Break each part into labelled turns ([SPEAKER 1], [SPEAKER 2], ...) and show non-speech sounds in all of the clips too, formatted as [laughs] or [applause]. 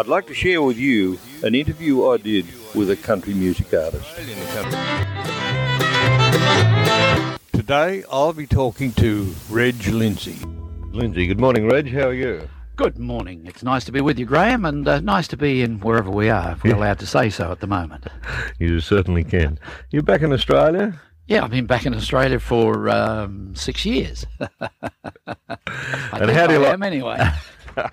[SPEAKER 1] I'd like to share with you an interview I did with a country music artist. Today I'll be talking to Reg Lindsay. Lindsay, good morning, Reg. How are you?
[SPEAKER 2] Good morning. It's nice to be with you, Graham, and uh, nice to be in wherever we are, if we're allowed to say so at the moment. [laughs]
[SPEAKER 1] You certainly can. You're back in Australia?
[SPEAKER 2] Yeah, I've been back in Australia for um, six years. [laughs] I
[SPEAKER 1] And how do you
[SPEAKER 2] I
[SPEAKER 1] like-
[SPEAKER 2] am anyway. [laughs]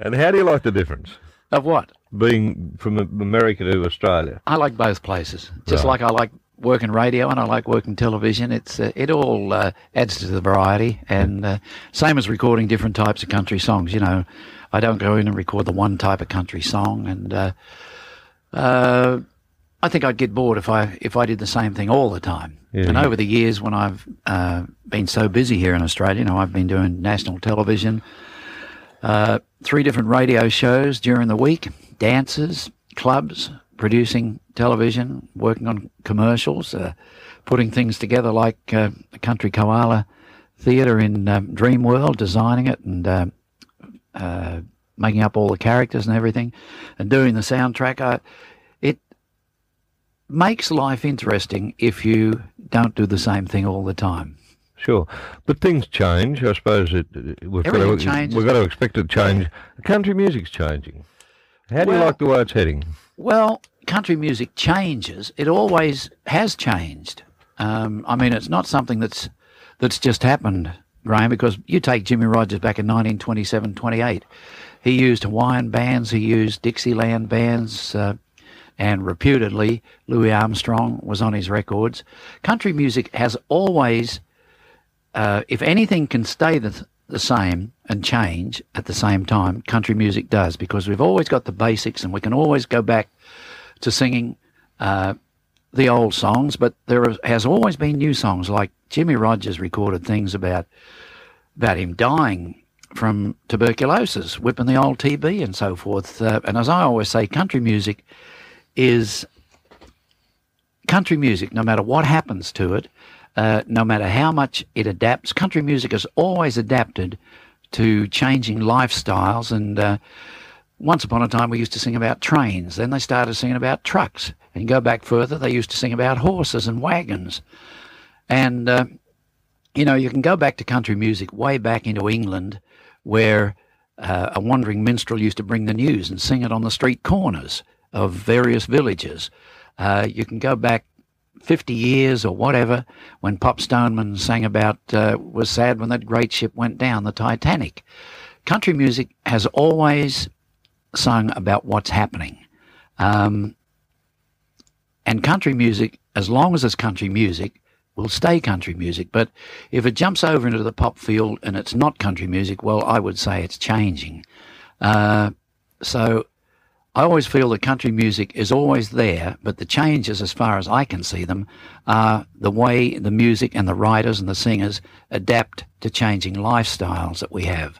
[SPEAKER 1] And how do you like the difference
[SPEAKER 2] of what?
[SPEAKER 1] being from America to Australia?
[SPEAKER 2] I like both places. Just
[SPEAKER 1] Right.
[SPEAKER 2] like I like working radio and I like working television. It's uh, it all uh, adds to the variety, and uh, same as recording different types of country songs. You know, I don't go in and record the one type of country song, and uh, uh, I think I'd get bored if I if I did the same thing all the time.
[SPEAKER 1] Yeah,
[SPEAKER 2] and
[SPEAKER 1] you-
[SPEAKER 2] over the years, when I've uh, been so busy here in Australia, you know, I've been doing national television, uh, three different radio shows during the week, dances, clubs, producing television, working on commercials, uh, putting things together like uh, the Country Koala Theatre in um, Dreamworld, designing it and uh, uh, making up all the characters and everything, and doing the soundtrack. I, it makes life interesting if you don't do the same thing all the time.
[SPEAKER 1] Sure, but things change. I suppose it, we've got to,
[SPEAKER 2] changes.
[SPEAKER 1] We've got to expect it to change. Country music's changing. How do you like the way it's heading?
[SPEAKER 2] Well, country music changes. It always has changed. Um, I mean, it's not something that's that's just happened, Graham. Because you take Jimmie Rodgers back in 1927, 28. He used Hawaiian bands. He used Dixieland bands. Uh, and reputedly, Louis Armstrong was on his records. Country music has always, uh, if anything can stay the, the same and change at the same time, country music does because we've always got the basics and we can always go back to singing uh, the old songs, but there has always been new songs. Like Jimmie Rodgers recorded things about about him dying from tuberculosis, whipping the old TB and so forth. Uh, and as I always say, country music is country music. No matter what happens to it, uh, no matter how much it adapts, country music has always adapted to changing lifestyles and. Uh, once upon a time, we used to sing about trains. Then they started singing about trucks. And go back further, they used to sing about horses and wagons. And, uh, you know, you can go back to country music way back into England, where uh, a wandering minstrel used to bring the news and sing it on the street corners of various villages. Uh, you can go back 50 years or whatever when Pop Stoneman sang about, uh, was sad when that great ship went down, the Titanic. Country music has always sung about what's happening. Um, and country music, as long as it's country music, will stay country music. But if it jumps over into the pop field and it's not country music, well, I would say it's changing. Uh, so I always feel that country music is always there, but the changes, as far as I can see them, are the way the music and the writers and the singers adapt to changing lifestyles that we have.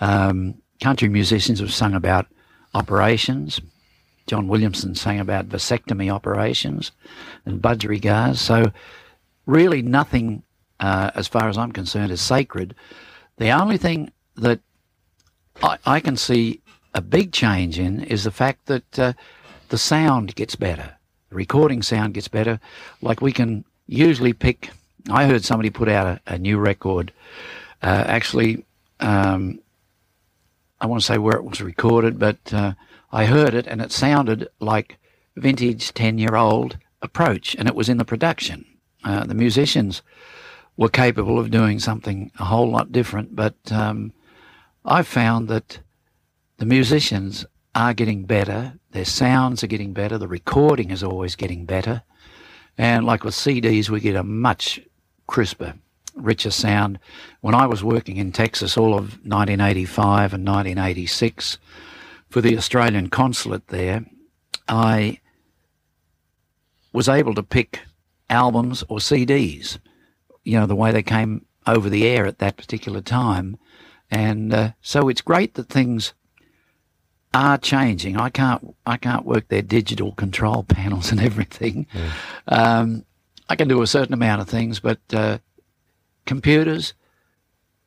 [SPEAKER 2] Um, country musicians have sung about operations. John Williamson sang about vasectomy operations and budgerigars. So, really, nothing, uh, as far as I'm concerned, is sacred. The only thing that I, I can see a big change in is the fact that uh, the sound gets better. The recording sound gets better. Like we can usually pick. I heard somebody put out a, a new record. Uh, actually, um, I want to say where it was recorded, but uh, I heard it and it sounded like vintage 10 year old approach, and it was in the production. Uh, the musicians were capable of doing something a whole lot different, but um, I've found that the musicians are getting better, their sounds are getting better, the recording is always getting better. And like with CDs, we get a much crisper, richer sound. When I was working in Texas all of 1985 and 1986 for the Australian consulate there, I was able to pick albums or CDs, you know, the way they came over the air at that particular time. And uh, so it's great that things are changing. I can't I can't work their digital control [laughs] panels and everything. Um, I can do a certain amount of things, but uh, computers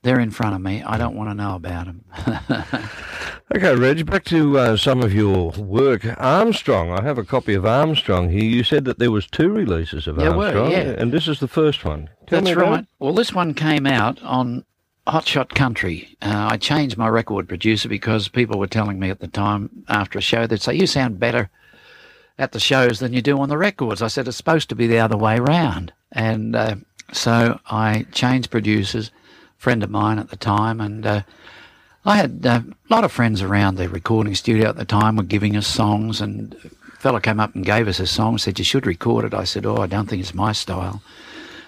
[SPEAKER 2] they're in front of me. I don't want to know about them. [laughs]
[SPEAKER 1] okay, Reg, back to uh, some of your work. Armstrong, I have a copy of Armstrong here. You said that there was two releases of
[SPEAKER 2] There were,
[SPEAKER 1] Armstrong,
[SPEAKER 2] yeah.
[SPEAKER 1] and this is the first one. Tell
[SPEAKER 2] That's right.
[SPEAKER 1] it.
[SPEAKER 2] Well, this one came out on Hot Shot Country. Uh, I changed my record producer because people were telling me at the time after a show, they'd say, You sound better at the shows than you do on the records. I said, It's supposed to be the other way round. And uh, so I changed producers, friend of mine at the time, and uh, I had uh, a lot of friends around the recording studio at the time were giving us songs, and a fella came up and gave us a song, said, You should record it. I said, Oh, I don't think it's my style.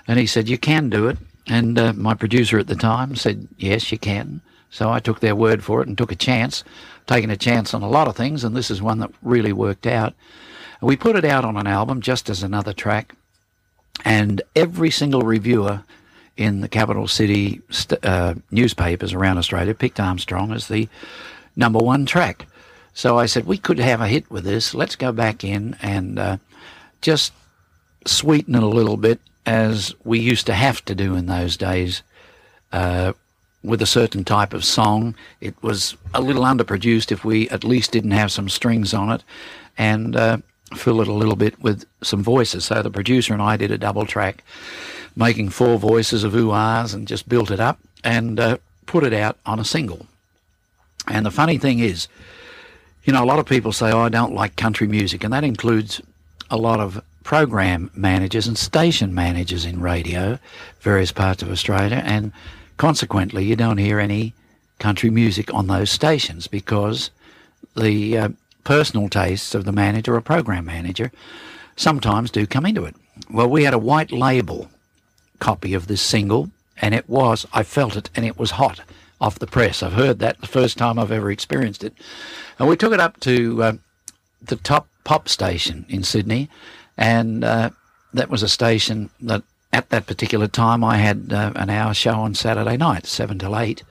[SPEAKER 2] And he said, You can do it. And uh, my producer at the time said, Yes, you can. So I took their word for it and took a chance, taking a chance on a lot of things, and this is one that really worked out. We put it out on an album just as another track, and every single reviewer in the capital city st- uh, newspapers around Australia picked Armstrong as the number one track. So I said, we could have a hit with this. Let's go back in and uh, just sweeten it a little bit as we used to have to do in those days uh, with a certain type of song. It was a little underproduced if we at least didn't have some strings on it and uh, fill it a little bit with some voices. So the producer and I did a double track, making four voices of ooh-ahs and just built it up and uh, put it out on a single. And the funny thing is, you know, a lot of people say, oh, I don't like country music, and that includes a lot of program managers and station managers in radio, various parts of Australia, and consequently, you don't hear any country music on those stations because the uh, personal tastes of the manager or program manager sometimes do come into it. Well, we had a white label copy of this single, and it was, I felt it, and it was hot off the press. I've heard that the first time I've ever experienced it. And we took it up to uh, the top pop station in Sydney, and uh, that was a station that at that particular time I had uh, an hour show on Saturday night, 7 till 8,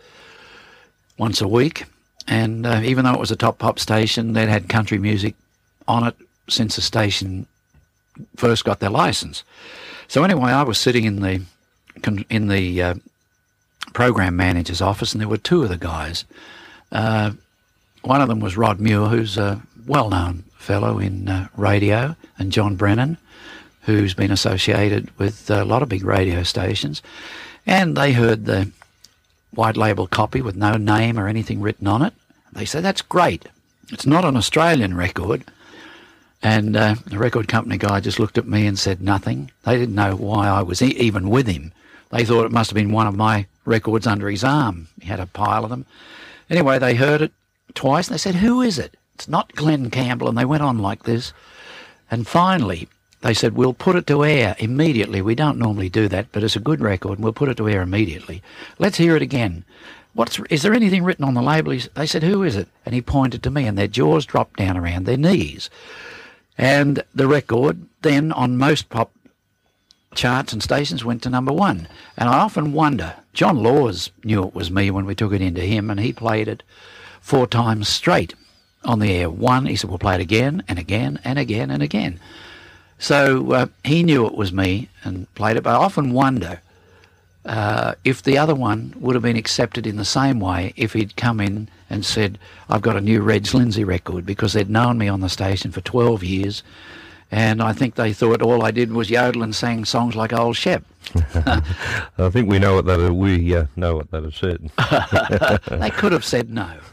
[SPEAKER 2] once a week. And uh, even though it was a top pop station, they'd had country music on it since the station first got their license. So anyway, I was sitting in the in the uh, program manager's office, and there were two of the guys. Uh, one of them was Rod Muir, who's a well-known fellow in uh, radio, and John Brennan, who's been associated with a lot of big radio stations. And they heard the white label copy with no name or anything written on it. They said, That's great. It's not an Australian record. And uh, the record company guy just looked at me and said nothing. They didn't know why I was e- even with him. They thought it must have been one of my records under his arm. He had a pile of them. Anyway, they heard it twice and they said, Who is it? It's not Glen Campbell. And they went on like this. And finally, they said, We'll put it to air immediately. We don't normally do that, but it's a good record and we'll put it to air immediately. Let's hear it again. What's, is there anything written on the label? He They said, Who is it? And he pointed to me, and their jaws dropped down around their knees. And the record then on most pop charts and stations went to number one. And I often wonder, John Laws knew it was me when we took it into him, and he played it four times straight on the air. One, he said, we'll play it again and again and again and again. So uh, he knew it was me and played it, but I often wonder uh, if the other one would have been accepted in the same way if he'd come in and said, I've got a new Reg Lindsay record, because they'd known me on the station for 12 years. And I think they thought all I did was yodel and sang songs like Old Shep. [laughs]
[SPEAKER 1] I think we know what that we uh, know what that has said. [laughs]
[SPEAKER 2] They could have said no. [laughs]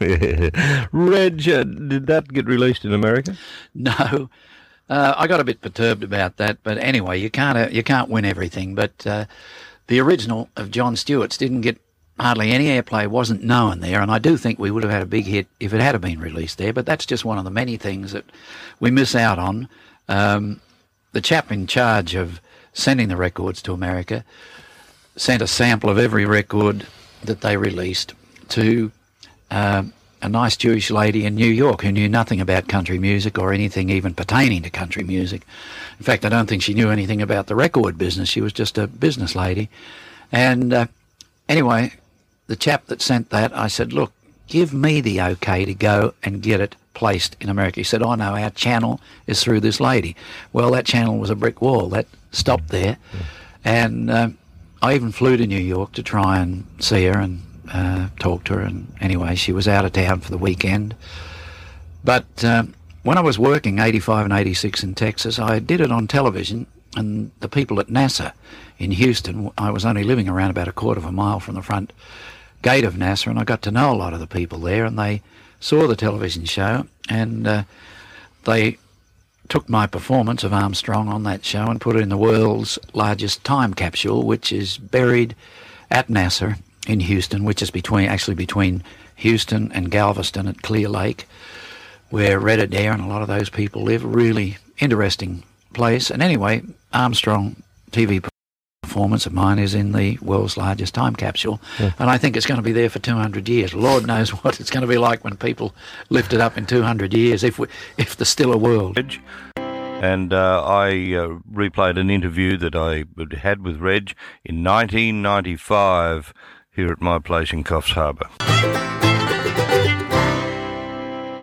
[SPEAKER 1] Reg, uh, did that get released in America?
[SPEAKER 2] No, uh, I got a bit perturbed about that. But anyway, you can't uh, you can't win everything. But uh, the original of John Stewart's didn't get hardly any airplay. wasn't known there, and I do think we would have had a big hit if it had been released there. But that's just one of the many things that we miss out on. Um, the chap in charge of sending the records to America sent a sample of every record that they released to um, a nice Jewish lady in New York who knew nothing about country music or anything even pertaining to country music. In fact, I don't think she knew anything about the record business. She was just a business lady. And uh, anyway, the chap that sent that, I said, look, give me the okay to go and get it placed in America. He said, I know our channel is through this lady. Well, that channel was a brick wall. That stopped there. And uh, I even flew to New York to try and see her and uh, talk to her. And anyway, she was out of town for the weekend. But um, when I was working 85 and 86 in Texas, I did it on television. And the people at NASA in Houston, I was only living around about a quarter of a mile from the front gate of NASA, and I got to know a lot of the people there. And they saw the television show, and uh, they took my performance of Armstrong on that show and put it in the world's largest time capsule, which is buried at NASA in Houston, which is between actually between Houston and Galveston at Clear Lake, where Red Adair and a lot of those people live. Really interesting place. And anyway, Armstrong TV performance of mine is in the world's largest time capsule, yeah. and I think it's going to be there for 200 years. Lord knows [laughs] what it's going to be like when people lift it up in 200 years, if we, if there's still a world.
[SPEAKER 1] And uh, I uh, replayed an interview that I had with Reg in 1995 here at my place in Coffs Harbour.